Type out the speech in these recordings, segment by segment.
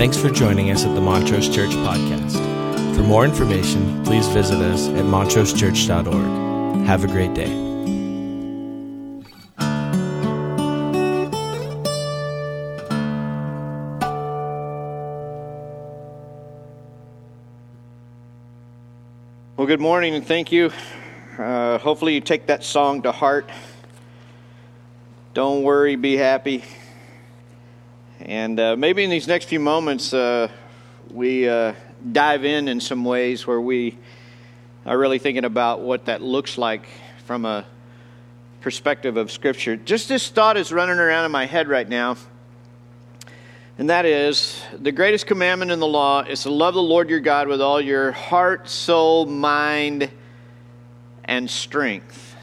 Thanks for joining us at the Montrose Church Podcast. For more information, please visit us at montrosechurch.org. Have a great day. Well, good morning and thank you. Uh, hopefully, you take that song to heart. Don't worry, be happy. And uh, maybe in these next few moments, uh, we uh, dive in in some ways where we are really thinking about what that looks like from a perspective of Scripture. Just this thought is running around in my head right now. And that is the greatest commandment in the law is to love the Lord your God with all your heart, soul, mind, and strength.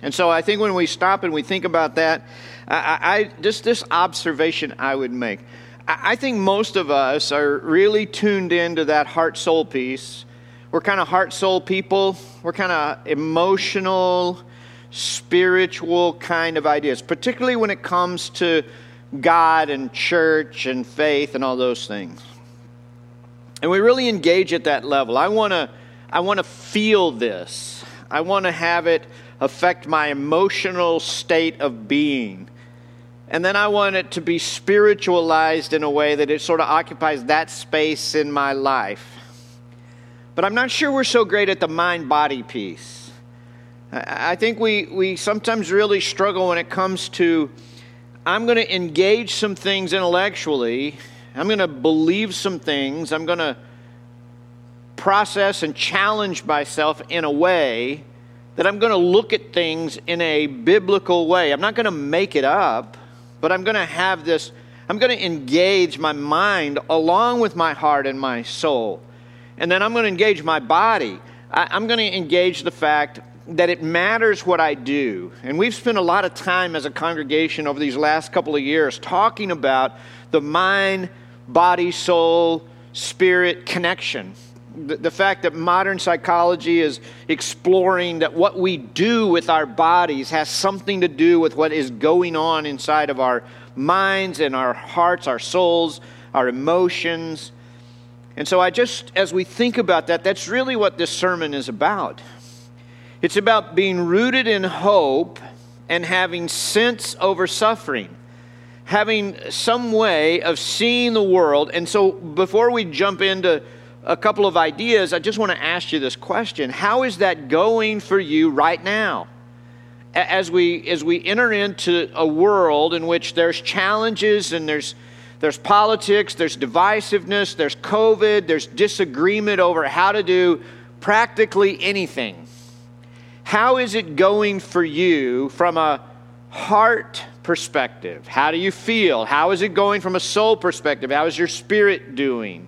And so I think when we stop and we think about that, I, I, just this observation I would make. I, I think most of us are really tuned into that heart soul piece. We're kind of heart soul people. We're kind of emotional, spiritual kind of ideas, particularly when it comes to God and church and faith and all those things. And we really engage at that level. I want to I want to feel this. I want to have it affect my emotional state of being. And then I want it to be spiritualized in a way that it sort of occupies that space in my life. But I'm not sure we're so great at the mind body piece. I think we, we sometimes really struggle when it comes to I'm going to engage some things intellectually, I'm going to believe some things, I'm going to process and challenge myself in a way that I'm going to look at things in a biblical way. I'm not going to make it up but I'm going to have this, I'm going to engage my mind along with my heart and my soul. And then I'm going to engage my body. I, am going to engage the fact that it matters what I do. And we've spent a lot of time as a congregation over these last couple of years talking about the mind, body, soul, spirit connection the, the fact that modern psychology is exploring that what we do with our bodies has something to do with what is going on inside of our minds and our hearts, our souls, our emotions. And so, I just, as we think about that, that's really what this sermon is about. It's about being rooted in hope and having sense over suffering, having some way of seeing the world. And so, before we jump into a couple of ideas, I just want to ask you this question How is that going for you right now? As we, as we enter into a world in which there's challenges and there's, there's politics, there's divisiveness, there's COVID, there's disagreement over how to do practically anything. How is it going for you from a heart perspective? How do you feel? How is it going from a soul perspective? How is your spirit doing?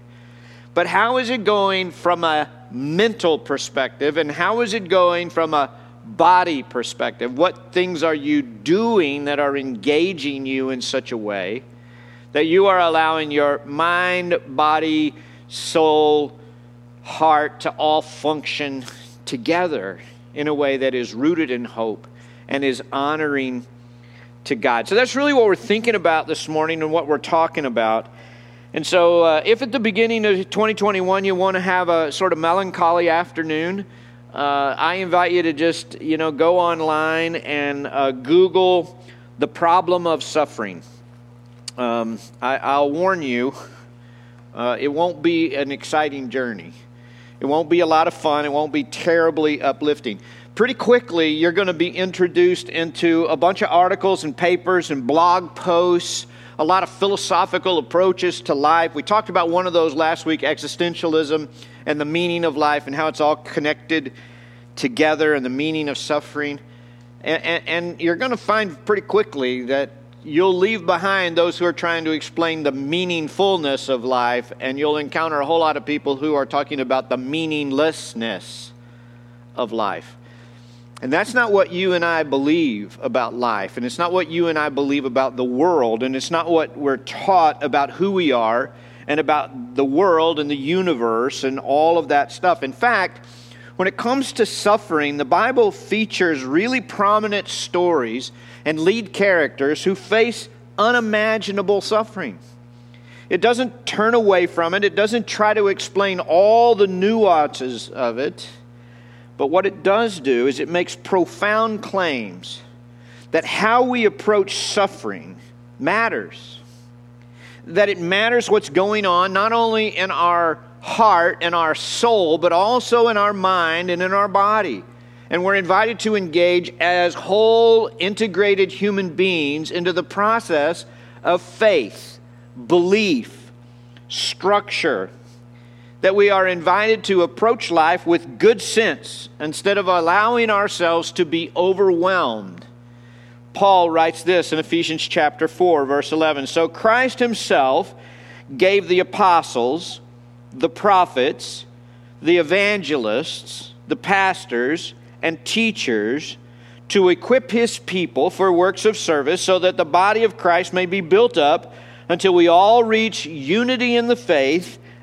But how is it going from a mental perspective and how is it going from a body perspective? What things are you doing that are engaging you in such a way that you are allowing your mind, body, soul, heart to all function together in a way that is rooted in hope and is honoring to God? So that's really what we're thinking about this morning and what we're talking about. And so, uh, if at the beginning of 2021 you want to have a sort of melancholy afternoon, uh, I invite you to just, you know, go online and uh, Google the problem of suffering. Um, I, will warn you, uh, it won't be an exciting journey. It won't be a lot of fun. It won't be terribly uplifting. Pretty quickly, you're going to be introduced into a bunch of articles and papers and blog posts a lot of philosophical approaches to life. We talked about one of those last week existentialism and the meaning of life and how it's all connected together and the meaning of suffering. And, and, and you're going to find pretty quickly that you'll leave behind those who are trying to explain the meaningfulness of life, and you'll encounter a whole lot of people who are talking about the meaninglessness of life. And that's not what you and I believe about life. And it's not what you and I believe about the world. And it's not what we're taught about who we are and about the world and the universe and all of that stuff. In fact, when it comes to suffering, the Bible features really prominent stories and lead characters who face unimaginable suffering. It doesn't turn away from it. It doesn't try to explain all the nuances of it. But what it does do is it makes profound claims that how we approach suffering matters. That it matters what's going on not only in our heart and our soul, but also in our mind and in our body. And we're invited to engage as whole, integrated human beings into the process of faith, belief, structure. That we are invited to approach life with good sense instead of allowing ourselves to be overwhelmed. Paul writes this in Ephesians chapter 4, verse 11. So Christ himself gave the apostles, the prophets, the evangelists, the pastors, and teachers to equip his people for works of service so that the body of Christ may be built up until we all reach unity in the faith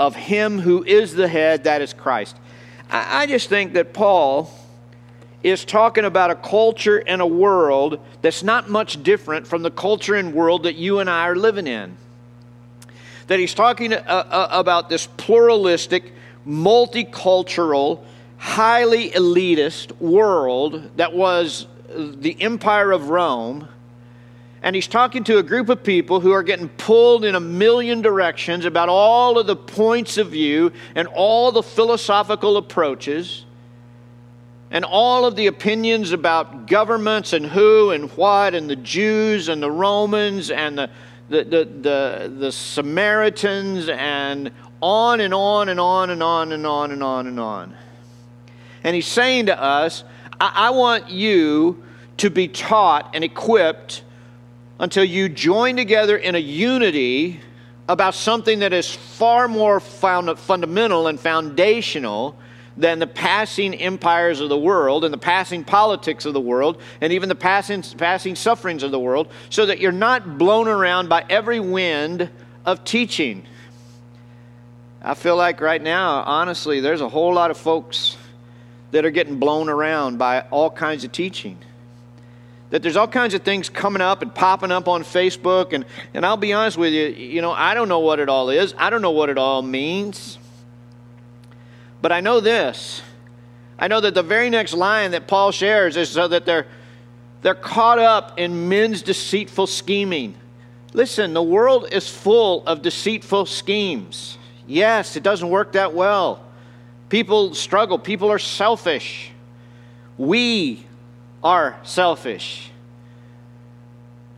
of Him who is the head, that is Christ. I, just think that Paul is talking about a culture and a world that's not much different from the culture and world that you and I are living in. That he's talking uh, uh, about this pluralistic, multicultural, highly elitist world that was the empire of Rome. And he's talking to a group of people who are getting pulled in a million directions about all of the points of view and all the philosophical approaches and all of the opinions about governments and who and what and the Jews and the Romans and the, the, the, the, the Samaritans and on and on and on and on and on and on and on. And he's saying to us, I, I want you to be taught and equipped until you join together in a unity about something that is far more found, fundamental and foundational than the passing empires of the world and the passing politics of the world and even the passing, passing sufferings of the world, so that you're not blown around by every wind of teaching. I feel like right now, honestly, there's a whole lot of folks that are getting blown around by all kinds of teaching. That there's all kinds of things coming up and popping up on Facebook, and, and I'll be honest with you, you know, I don't know what it all is. I don't know what it all means. But I know this. I know that the very next line that Paul shares is so that they're, they're caught up in men's deceitful scheming. Listen, the world is full of deceitful schemes. Yes, it doesn't work that well. People struggle, people are selfish. We are selfish.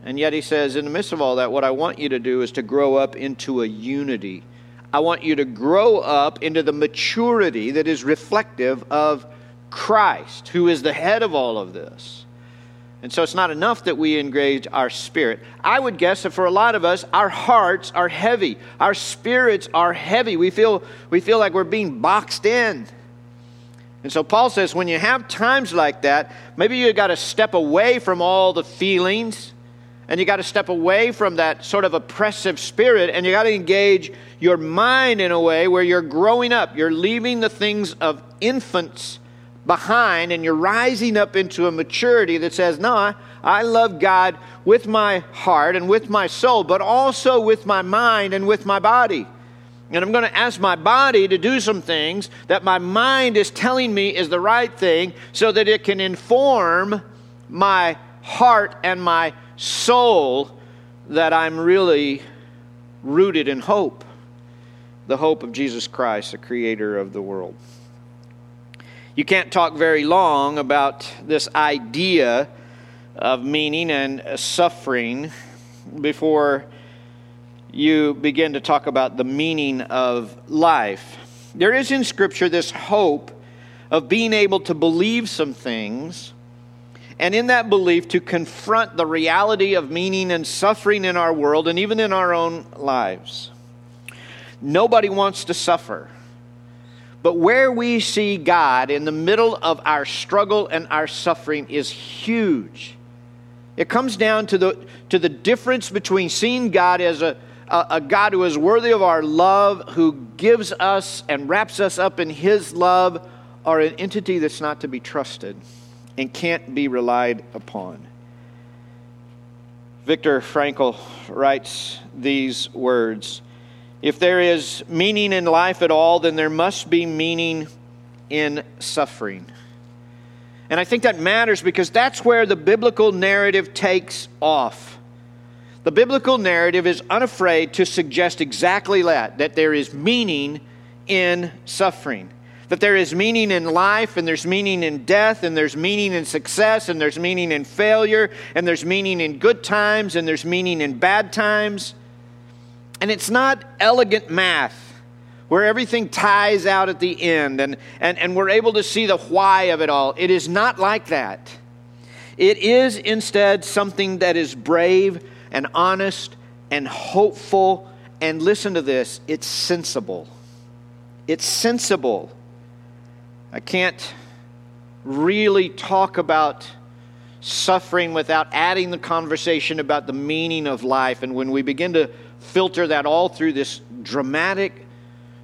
And yet he says, in the midst of all that, what I want you to do is to grow up into a unity I want you to grow up into the maturity that is reflective of Christ, who is the head of all of this. And so it's not enough that we engage our spirit. I would guess that for a lot of us, our hearts are heavy. Our spirits are heavy. We feel, we feel like we're being boxed in. And so Paul says when you have times like that, maybe you got to step away from all the feelings and you got to step away from that sort of oppressive spirit and you got to engage your mind in a way where you're growing up. You're leaving the things of infants behind and you're rising up into a maturity that says, No, I, I love God with my heart and with my soul, but also with my mind and with my body. And I'm going to ask my body to do some things that my mind is telling me is the right thing so that it can inform my heart and my soul that I'm really rooted in hope the hope of Jesus Christ, the creator of the world. You can't talk very long about this idea of meaning and suffering before you begin to talk about the meaning of life. There is in Scripture this hope of being able to believe some things and in that belief to confront the reality of meaning and suffering in our world and even in our own lives. Nobody wants to suffer. But where we see God in the middle of our struggle and our suffering is huge. It comes down to the, to the difference between seeing God as a, a, a, God who is worthy of our love, who gives us and wraps us up in His love, are an entity that's not to be trusted and can't be relied upon. Viktor Frankl writes these words If there is meaning in life at all, then there must be meaning in suffering. And I think that matters because that's where the biblical narrative takes off. The biblical narrative is unafraid to suggest exactly that, that there is meaning in suffering. That there is meaning in life, and there's meaning in death, and there's meaning in success, and there's meaning in failure, and there's meaning in good times, and there's meaning in bad times. And it's not elegant math where everything ties out at the end and, and, and we're able to see the why of it all. It is not like that. It is instead something that is brave and honest and hopeful. And listen to this it's sensible. It's sensible. I can't really talk about suffering without adding the conversation about the meaning of life. And when we begin to filter that all through this dramatic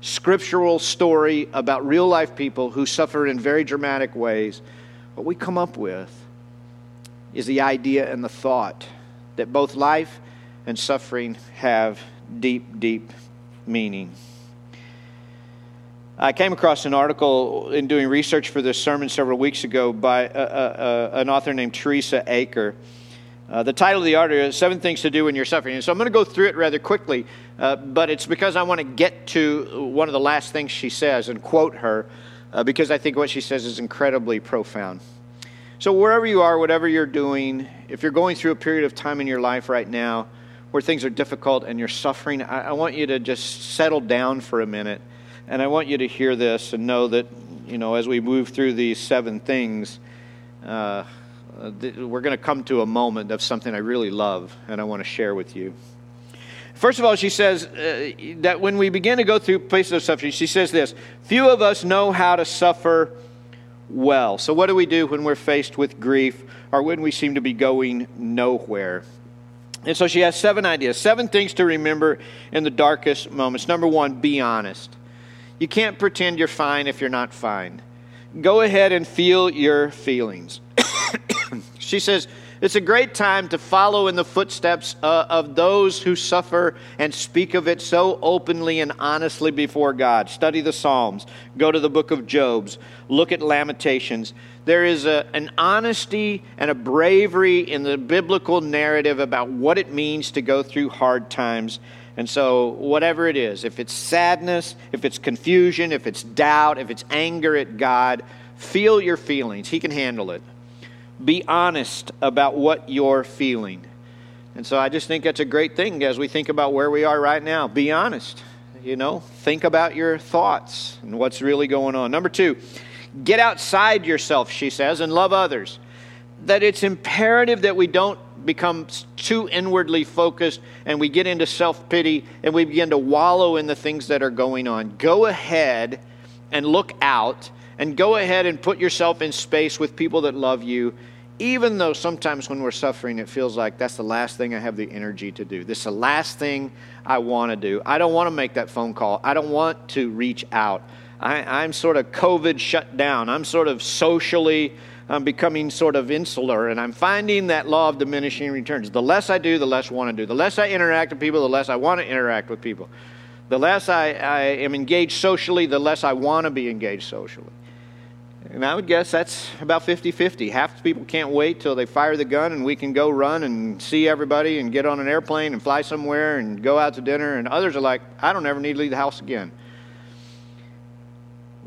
scriptural story about real life people who suffer in very dramatic ways, what we come up with is the idea and the thought that both life and suffering have deep, deep meaning. I came across an article in doing research for this sermon several weeks ago by a, a, a, an author named Teresa Aker. Uh, the title of the article is Seven Things to Do When You're Suffering. And so I'm going to go through it rather quickly, uh, but it's because I want to get to one of the last things she says and quote her, uh, because I think what she says is incredibly profound. So, wherever you are, whatever you're doing, if you're going through a period of time in your life right now where things are difficult and you're suffering, I, I want you to just settle down for a minute. And I want you to hear this and know that, you know, as we move through these seven things, uh, uh, we're going to come to a moment of something I really love and I want to share with you. First of all, she says uh, that when we begin to go through places of suffering, she says this Few of us know how to suffer well. So, what do we do when we're faced with grief or when we seem to be going nowhere? And so she has seven ideas, seven things to remember in the darkest moments. Number one, be honest. You can't pretend you're fine if you're not fine. Go ahead and feel your feelings. she says, it's a great time to follow in the footsteps uh, of those who suffer and speak of it so openly and honestly before God. Study the Psalms, go to the book of Job's, look at Lamentations. There is a, an honesty and a bravery in the biblical narrative about what it means to go through hard times. And so, whatever it is, if it's sadness, if it's confusion, if it's doubt, if it's anger at God, feel your feelings. He can handle it be honest about what you're feeling. And so I just think that's a great thing as we think about where we are right now. Be honest. You know, think about your thoughts and what's really going on. Number two, get outside yourself, she says, and love others. That it's imperative that we don't become too inwardly focused and we get into self pity and we begin to wallow in the things that are going on. Go ahead and look out and go ahead and put yourself in space with people that love you even though sometimes when we're suffering, it feels like that's the last thing I have the energy to do. This is the last thing I want to do. I don't want to make that phone call. I don't want to reach out. I, am sort of COVID shut down. I'm sort of socially I'm becoming sort of insular, and I'm finding that law of diminishing returns. The less I do, the less I want to do. The less I interact with people, the less I want to interact with people. The less I, I am engaged socially, the less I want to be engaged socially. And I would guess that's about 50 50. Half the people can't wait till they fire the gun and we can go run and see everybody and get on an airplane and fly somewhere and go out to dinner. And others are like, I don't ever need to leave the house again.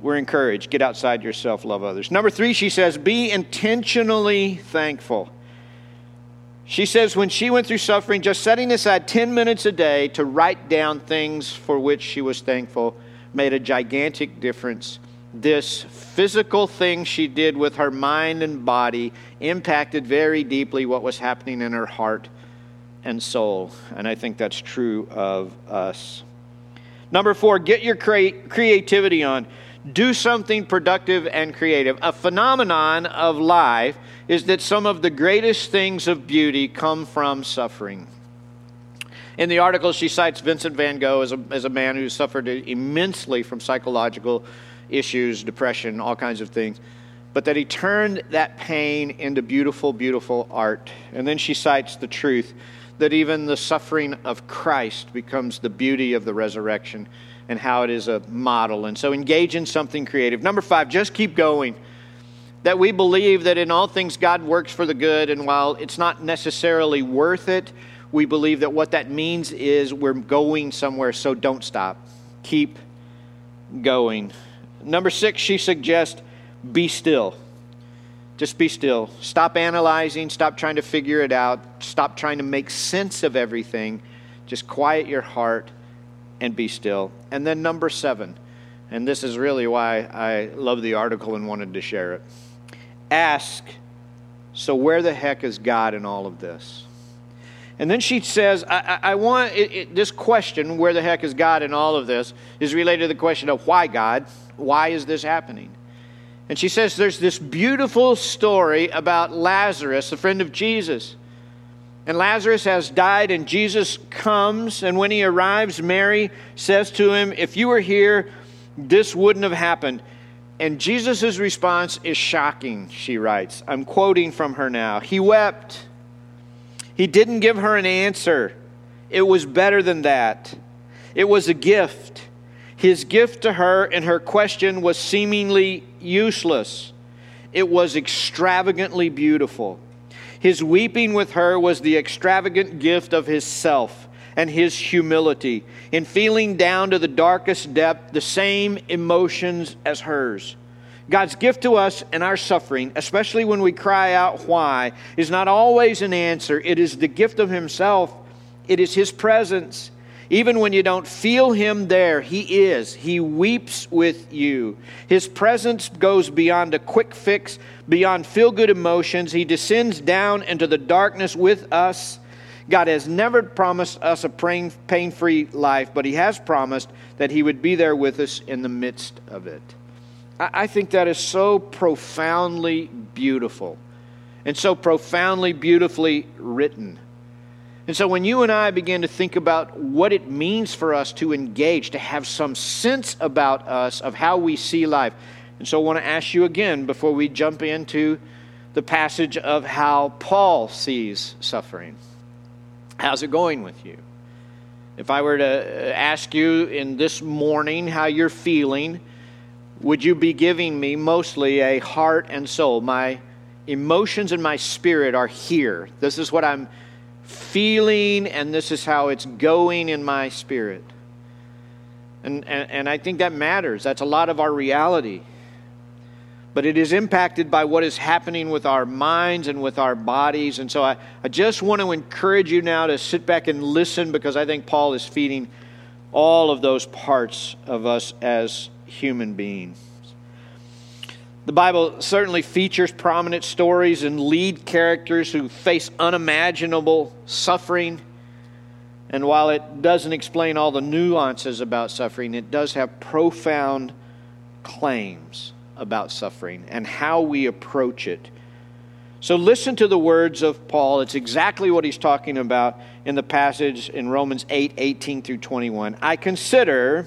We're encouraged. Get outside yourself, love others. Number three, she says, be intentionally thankful. She says when she went through suffering, just setting aside 10 minutes a day to write down things for which she was thankful made a gigantic difference this physical thing she did with her mind and body impacted very deeply what was happening in her heart and soul. And I think that's true of us. Number four, get your cre- creativity on. Do something productive and creative. A phenomenon of life is that some of the greatest things of beauty come from suffering. In the article, she cites Vincent van Gogh as a, as a man who suffered immensely from psychological issues, depression, all kinds of things, but that he turned that pain into beautiful, beautiful art. And then she cites the truth that even the suffering of Christ becomes the beauty of the resurrection and how it is a model. And so engage in something creative. Number five, just keep going. That we believe that in all things God works for the good, and while it's not necessarily worth it, we believe that what that means is we're going somewhere, so don't stop. Keep going. Number six, she suggests be still. Just be still. Stop analyzing. Stop trying to figure it out. Stop trying to make sense of everything. Just quiet your heart and be still. And then, number seven, and this is really why I love the article and wanted to share it ask, so where the heck is God in all of this? And then she says, I, I, I want it, it, this question, where the heck is God in all of this, is related to the question of why God? Why is this happening? And she says there's this beautiful story about Lazarus, a friend of Jesus. And Lazarus has died, and Jesus comes, and when he arrives, Mary says to him, If you were here, this wouldn't have happened. And Jesus' response is shocking, she writes. I'm quoting from her now. He wept. He didn't give her an answer. It was better than that. It was a gift. His gift to her and her question was seemingly useless. It was extravagantly beautiful. His weeping with her was the extravagant gift of his self and his humility in feeling down to the darkest depth the same emotions as hers. God's gift to us in our suffering, especially when we cry out why, is not always an answer. It is the gift of Himself, it is His presence. Even when you don't feel Him there, He is. He weeps with you. His presence goes beyond a quick fix, beyond feel good emotions. He descends down into the darkness with us. God has never promised us a pain free life, but He has promised that He would be there with us in the midst of it. I think that is so profoundly beautiful and so profoundly beautifully written. And so when you and I begin to think about what it means for us to engage, to have some sense about us of how we see life. And so I want to ask you again before we jump into the passage of how Paul sees suffering. How's it going with you? If I were to uh, ask you in this morning how you're feeling, would you be giving me mostly a heart and soul? My emotions and my spirit are here. This is what I'm feeling, and this is how it's going in my spirit. And, and, and I think that matters. That's a lot of our reality. But it is impacted by what is happening with our minds and with our bodies. And so I, I just want to encourage you now to sit back and listen because I think Paul is feeding all of those parts of us as human beings. The Bible certainly features prominent stories and lead characters who face unimaginable suffering. And while it doesn't explain all the nuances about suffering, it does have profound claims about suffering and how we approach it. So listen to the words of Paul. It's exactly what he's talking about in the passage in Romans 8 18 through 21. I consider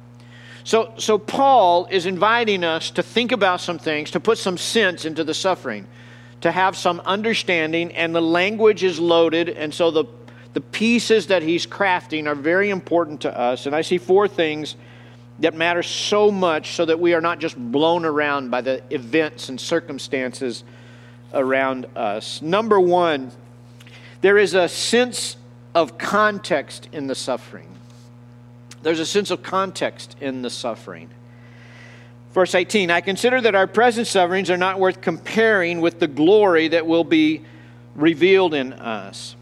So, so Paul is inviting us to think about some things, to put some sense into the suffering, to have some understanding, and the language is loaded, and so the, the pieces that he's crafting are very important to us. And I see four things that matter so much so that we are not just blown around by the events and circumstances around us. Number one, there is a sense of context in the suffering. There's a sense of context in the suffering. Verse 18 I consider that our present sufferings are not worth comparing with the glory that will be revealed in us.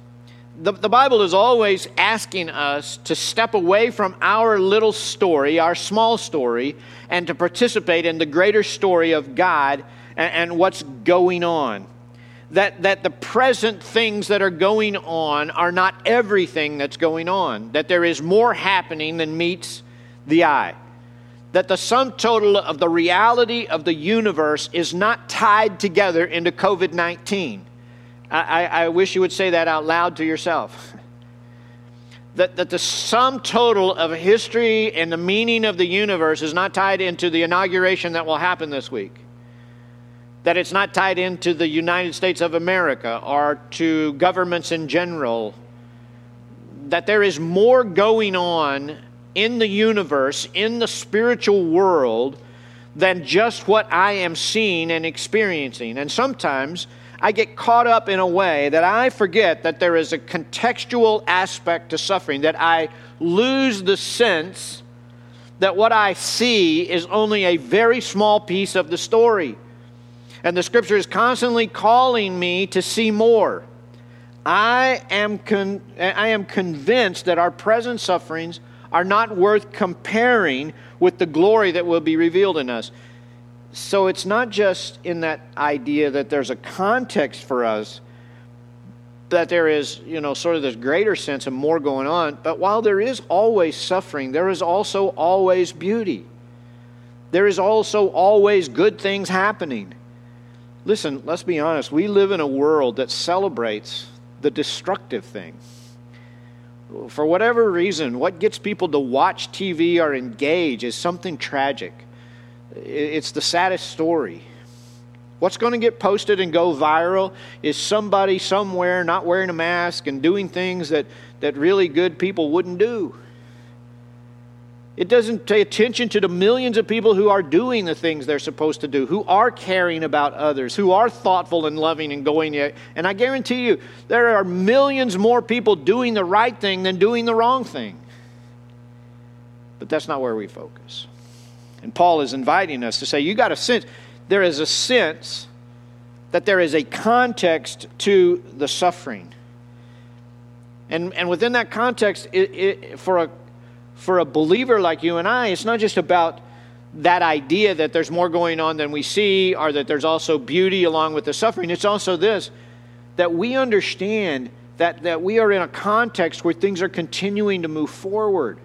The, the Bible is always asking us to step away from our little story, our small story, and to participate in the greater story of God and, and what's going on. That, that the present things that are going on are not everything that's going on, that there is more happening than meets the eye that the sum total of the reality of the universe is not tied together into COVID 19. I, I, wish you would say that out loud to yourself. That, that the sum total of history and the meaning of the universe is not tied into the inauguration that will happen this week. That it's not tied into the United States of America or to governments in general. That there is more going on in the universe, in the spiritual world, than just what I am seeing and experiencing. And sometimes I get caught up in a way that I forget that there is a contextual aspect to suffering, that I lose the sense that what I see is only a very small piece of the story. And the scripture is constantly calling me to see more. I am, con- I am convinced that our present sufferings are not worth comparing with the glory that will be revealed in us. So it's not just in that idea that there's a context for us, that there is, you know, sort of this greater sense of more going on. But while there is always suffering, there is also always beauty. There is also always good things happening. Listen, let's be honest. We live in a world that celebrates the destructive thing for whatever reason, what gets people to watch TV or engage is something tragic. It's the saddest story. What's going to get posted and go viral is somebody somewhere not wearing a mask and doing things that, that really good people wouldn't do. It doesn't pay attention to the millions of people who are doing the things they're supposed to do, who are caring about others, who are thoughtful and loving and going. And I guarantee you, there are millions more people doing the right thing than doing the wrong thing. But that's not where we focus. And Paul is inviting us to say, you got a sense, there is a sense that there is a context to the suffering. And, and within that context, it, it, for a for a believer like you and I, it's not just about that idea that there's more going on than we see or that there's also beauty along with the suffering. It's also this that we understand that, that we are in a context where things are continuing to move forward,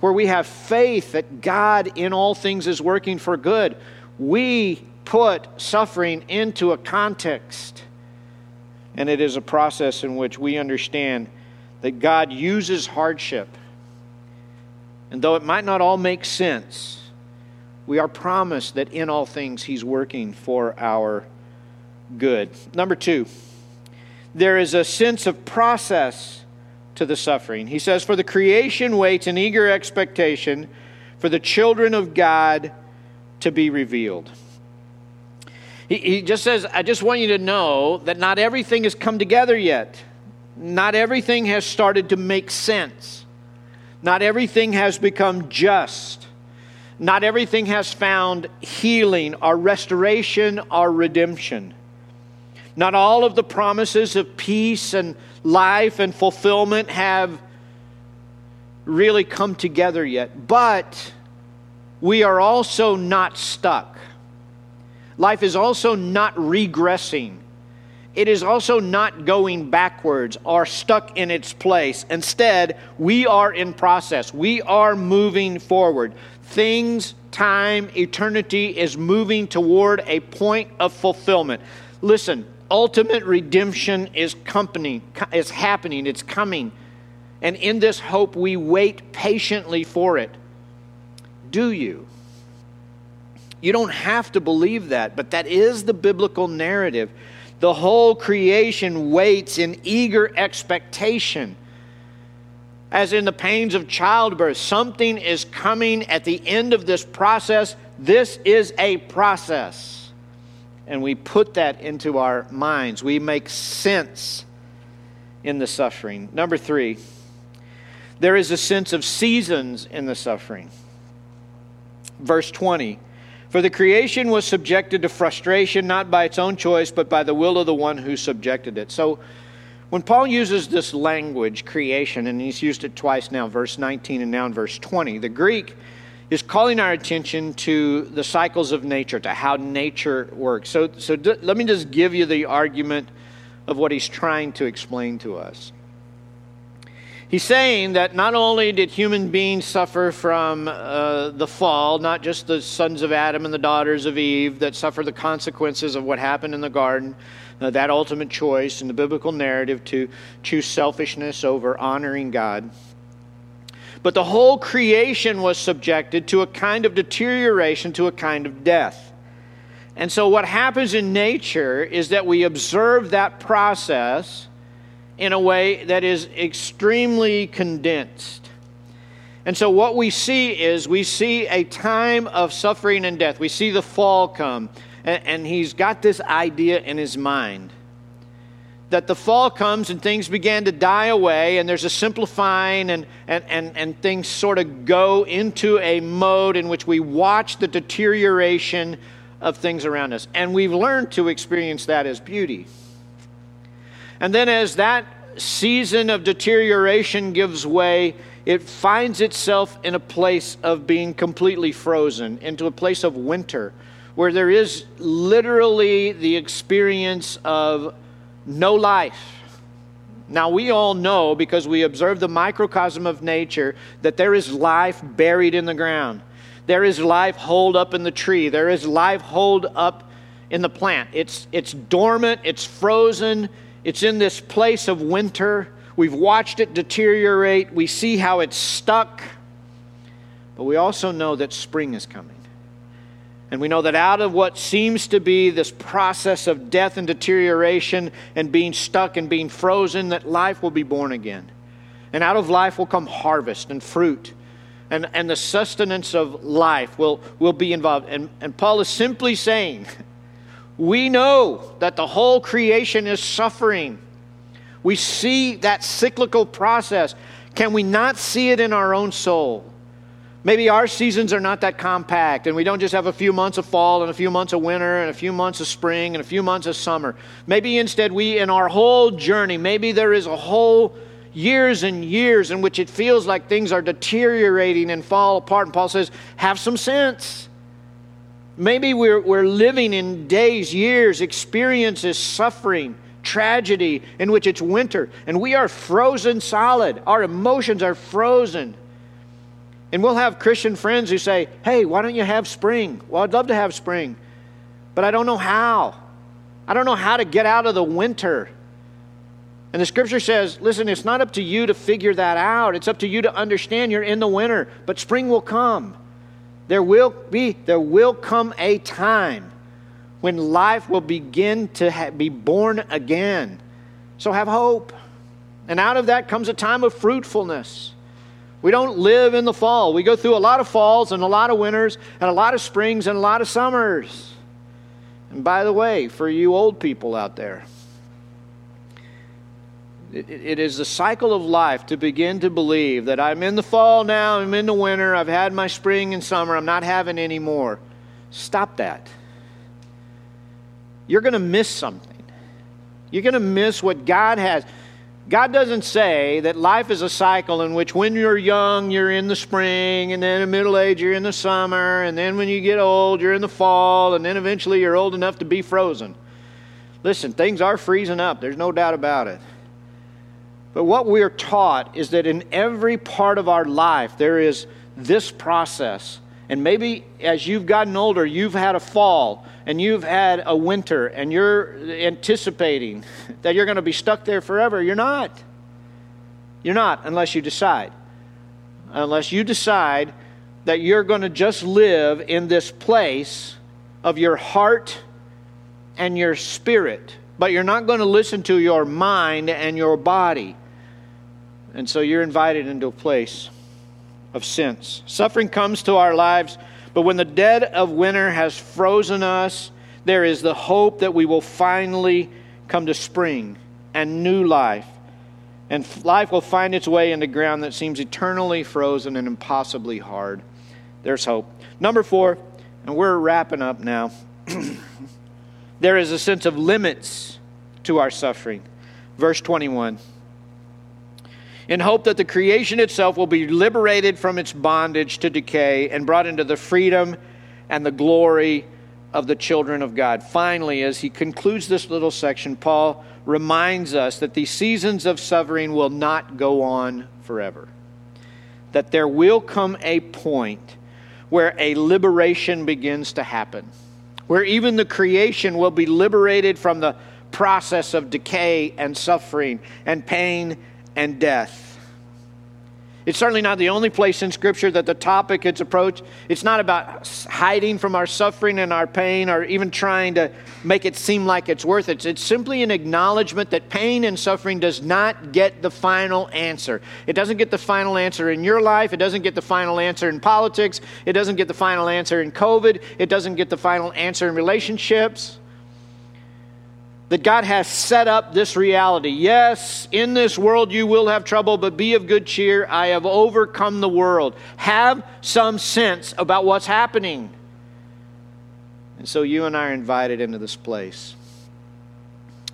where we have faith that God in all things is working for good. We put suffering into a context, and it is a process in which we understand that God uses hardship and though it might not all make sense, we are promised that in all things He's working for our good. Number two, there is a sense of process to the suffering. He says, For the creation waits in eager expectation for the children of God to be revealed. He, he just says, I just want you to know that not everything has come together yet. Not everything has started to make sense. Not everything has become just. Not everything has found healing or restoration or redemption. Not all of the promises of peace and life and fulfillment have really come together yet. But we are also not stuck. Life is also not regressing it is also not going backwards or stuck in its place. Instead, we are in process. We are moving forward. Things, time, eternity is moving toward a point of fulfillment. Listen, ultimate redemption is company is happening. It's coming. And in this hope we wait patiently for it. Do you? You don't have to believe that, but that is the biblical narrative. The whole creation waits in eager expectation. As in the pains of childbirth, something is coming at the end of this process. This is a process. And we put that into our minds. We make sense in the suffering. Number three, there is a sense of seasons in the suffering. Verse 20 For the creation was subjected to frustration not by its own choice, but by the will of the one who subjected it. So when Paul uses this language, creation, and he's used it twice now, verse 19 and now in verse 20, the Greek is calling our attention to the cycles of nature, to how nature works. So, so d- let me just give you the argument of what he's trying to explain to us. He's saying that not only did human beings suffer from uh, the fall, not just the sons of Adam and the daughters of Eve that suffer the consequences of what happened in the garden, uh, that ultimate choice in the biblical narrative to choose selfishness over honoring God. But the whole creation was subjected to a kind of deterioration, to a kind of death. And so, what happens in nature is that we observe that process in a way that is extremely condensed. And so, what we see is we see a time of suffering and death. We see the fall come, and, and he's got this idea in his mind that the fall comes and things began to die away, and there's a simplifying, and, and, and, and things sort of go into a mode in which we watch the deterioration of things around us. And we've learned to experience that as beauty. And then as that season of deterioration gives way, it finds itself in a place of being completely frozen, into a place of winter, where there is literally the experience of no life. Now, we all know because we observe the microcosm of nature that there is life buried in the ground. There is life holed up in the tree. There is life holed up in the plant. It's, it's dormant, it's frozen, it's in this place of winter. We've watched it deteriorate. We see how it's stuck. But we also know that spring is coming. And we know that out of what seems to be this process of death and deterioration and being stuck and being frozen, that life will be born again. And out of life will come harvest and fruit. And, and the sustenance of life will, will be involved. And, and Paul is simply saying we know that the whole creation is suffering. We see that cyclical process. Can we not see it in our own soul? Maybe our seasons are not that compact, and we don't just have a few months of fall and a few months of winter and a few months of spring and a few months of summer. Maybe instead, we, in our whole journey, maybe there is a whole years and years in which it feels like things are deteriorating and fall apart. And Paul says, have some sense. Maybe we're, we're living in days, years, experiences, suffering, tragedy in which it's winter, and we are frozen solid. Our emotions are frozen. And we'll have Christian friends who say, Hey, why don't you have spring? Well, I'd love to have spring, but I don't know how. I don't know how to get out of the winter. And the scripture says, listen, it's not up to you to figure that out. It's up to you to understand you're in the winter, but spring will come. There will be, there will come a time when life will begin to ha- be born again. So have hope. And out of that comes a time of fruitfulness. We don't live in the fall. We go through a lot of falls and a lot of winters and a lot of springs and a lot of summers. And by the way, for you old people out there, it is the cycle of life to begin to believe that I'm in the fall now, I'm in the winter, I've had my spring and summer, I'm not having any more. Stop that. You're going to miss something. You're going to miss what God has. God doesn't say that life is a cycle in which when you're young, you're in the spring, and then in middle age, you're in the summer, and then when you get old, you're in the fall, and then eventually you're old enough to be frozen. Listen, things are freezing up, there's no doubt about it. But what we're taught is that in every part of our life, there is this process. And maybe as you've gotten older, you've had a fall and you've had a winter and you're anticipating that you're going to be stuck there forever. You're not. You're not unless you decide. Unless you decide that you're going to just live in this place of your heart and your spirit, but you're not going to listen to your mind and your body. And so you're invited into a place of sense. Suffering comes to our lives, but when the dead of winter has frozen us, there is the hope that we will finally come to spring and new life. And life will find its way into ground that seems eternally frozen and impossibly hard. There's hope. Number four, And we're wrapping up now. there is a sense of limits to our suffering. Verse 21 in hope that the creation itself will be liberated from its bondage to decay and brought into the freedom and the glory of the children of God. Finally, as he concludes this little section, Paul reminds us that these seasons of suffering will not go on forever. That there will come a point where a liberation begins to happen, where even the creation will be liberated from the process of decay and suffering and pain and death. It's certainly not the only place in Scripture that the topic is approached. It's not about hiding from our suffering and our pain or even trying to make it seem like it's worth it. It's simply an acknowledgement that pain and suffering does not get the final answer. It doesn't get the final answer in your life. It doesn't get the final answer in politics. It doesn't get the final answer in COVID. It doesn't get the final answer in relationships that God has set up this reality. Yes, in this world you will have trouble, but be of good cheer. I have overcome the world. Have some sense about what's happening. And so you and I are invited into this place.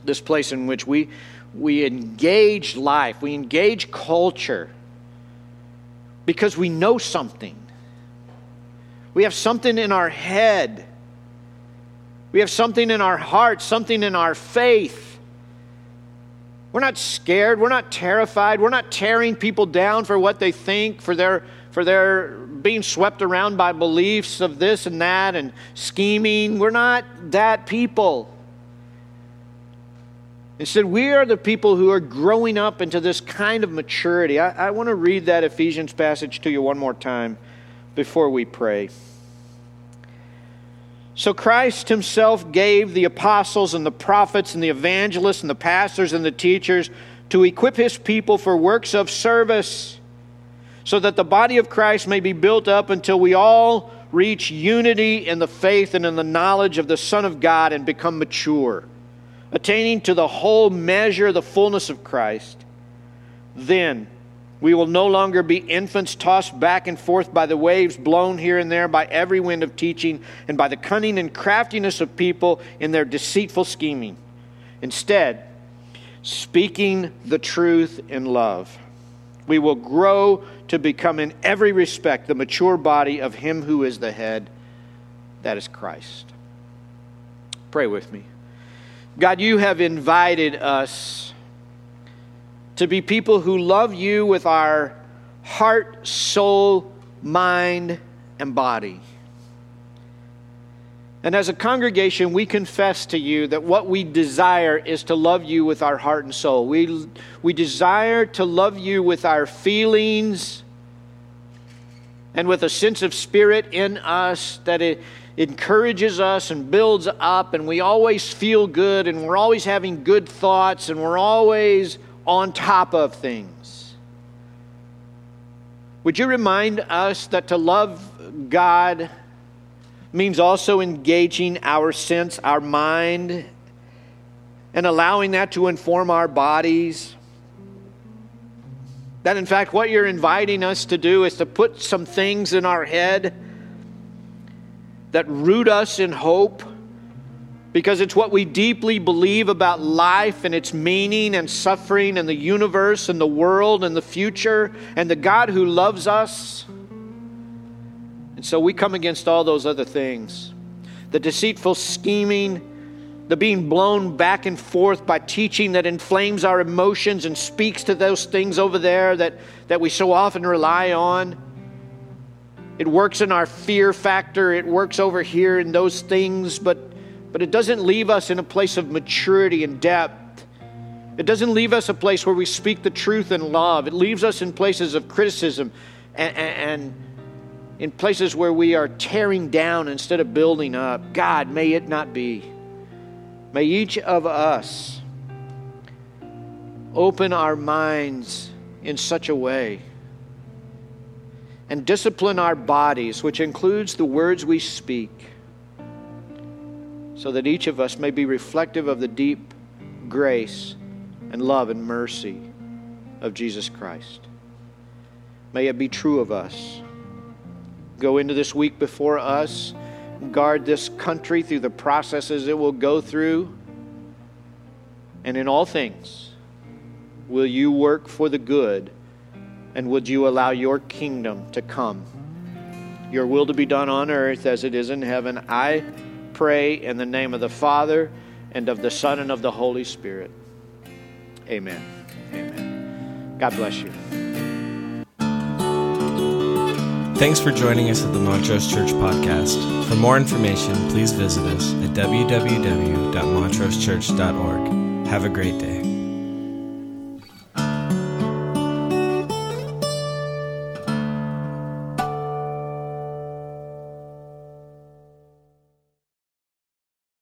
This place in which we, we engage life, we engage culture because we know something. We have something in our head we have something in our heart, something in our faith. We're not scared. We're not terrified. We're not tearing people down for what they think, for their, for their being swept around by beliefs of this and that and scheming. We're not that people. Instead, we are the people who are growing up into this kind of maturity. I, I want to read that Ephesians passage to you one more time before we pray. So Christ himself gave the apostles and the prophets and the evangelists and the pastors and the teachers to equip his people for works of service so that the body of Christ may be built up until we all reach unity in the faith and in the knowledge of the Son of God and become mature, attaining to the whole measure, the fullness of Christ. Then, we will no longer be infants tossed back and forth by the waves, blown here and there by every wind of teaching, and by the cunning and craftiness of people in their deceitful scheming. Instead, speaking the truth in love, we will grow to become in every respect the mature body of Him who is the head, that is Christ. Pray with me. God, you have invited us to be people who love you with our heart, soul, mind, and body. And as a congregation, we confess to you that what we desire is to love you with our heart and soul. We, we desire to love you with our feelings and with a sense of spirit in us that it encourages us and builds up, and we always feel good, and we're always having good thoughts, and we're always on top of things. Would you remind us that to love God means also engaging our sense, our mind, and allowing that to inform our bodies? That, in fact, what you're inviting us to do is to put some things in our head that root us in hope because it's what we deeply believe about life and its meaning and suffering and the universe and the world and the future and the God who loves us. And so we come against all those other things the deceitful scheming, the being blown back and forth by teaching that inflames our emotions and speaks to those things over there that, that we so often rely on. It works in our fear factor, it works over here in those things, but but it doesn't leave us in a place of maturity and depth. It doesn't leave us a place where we speak the truth in love. It leaves us in places of criticism and, and in places where we are tearing down instead of building up. God, may it not be. May each of us open our minds in such a way and discipline our bodies, which includes the words we speak so that each of us may be reflective of the deep grace and love and mercy of Jesus Christ. May it be true of us. Go into this week before us guard this country through the processes it will go through. And in all things, will you work for the good and would you allow your kingdom to come? Your will to be done on earth as it is in heaven. I pray in the name of the Father and of the Son and of the Holy Spirit. Amen. Amen. God bless you. Thanks for joining us at the Montrose Church Podcast. For more information, please visit us at www.montrosechurch.org. Have a great day.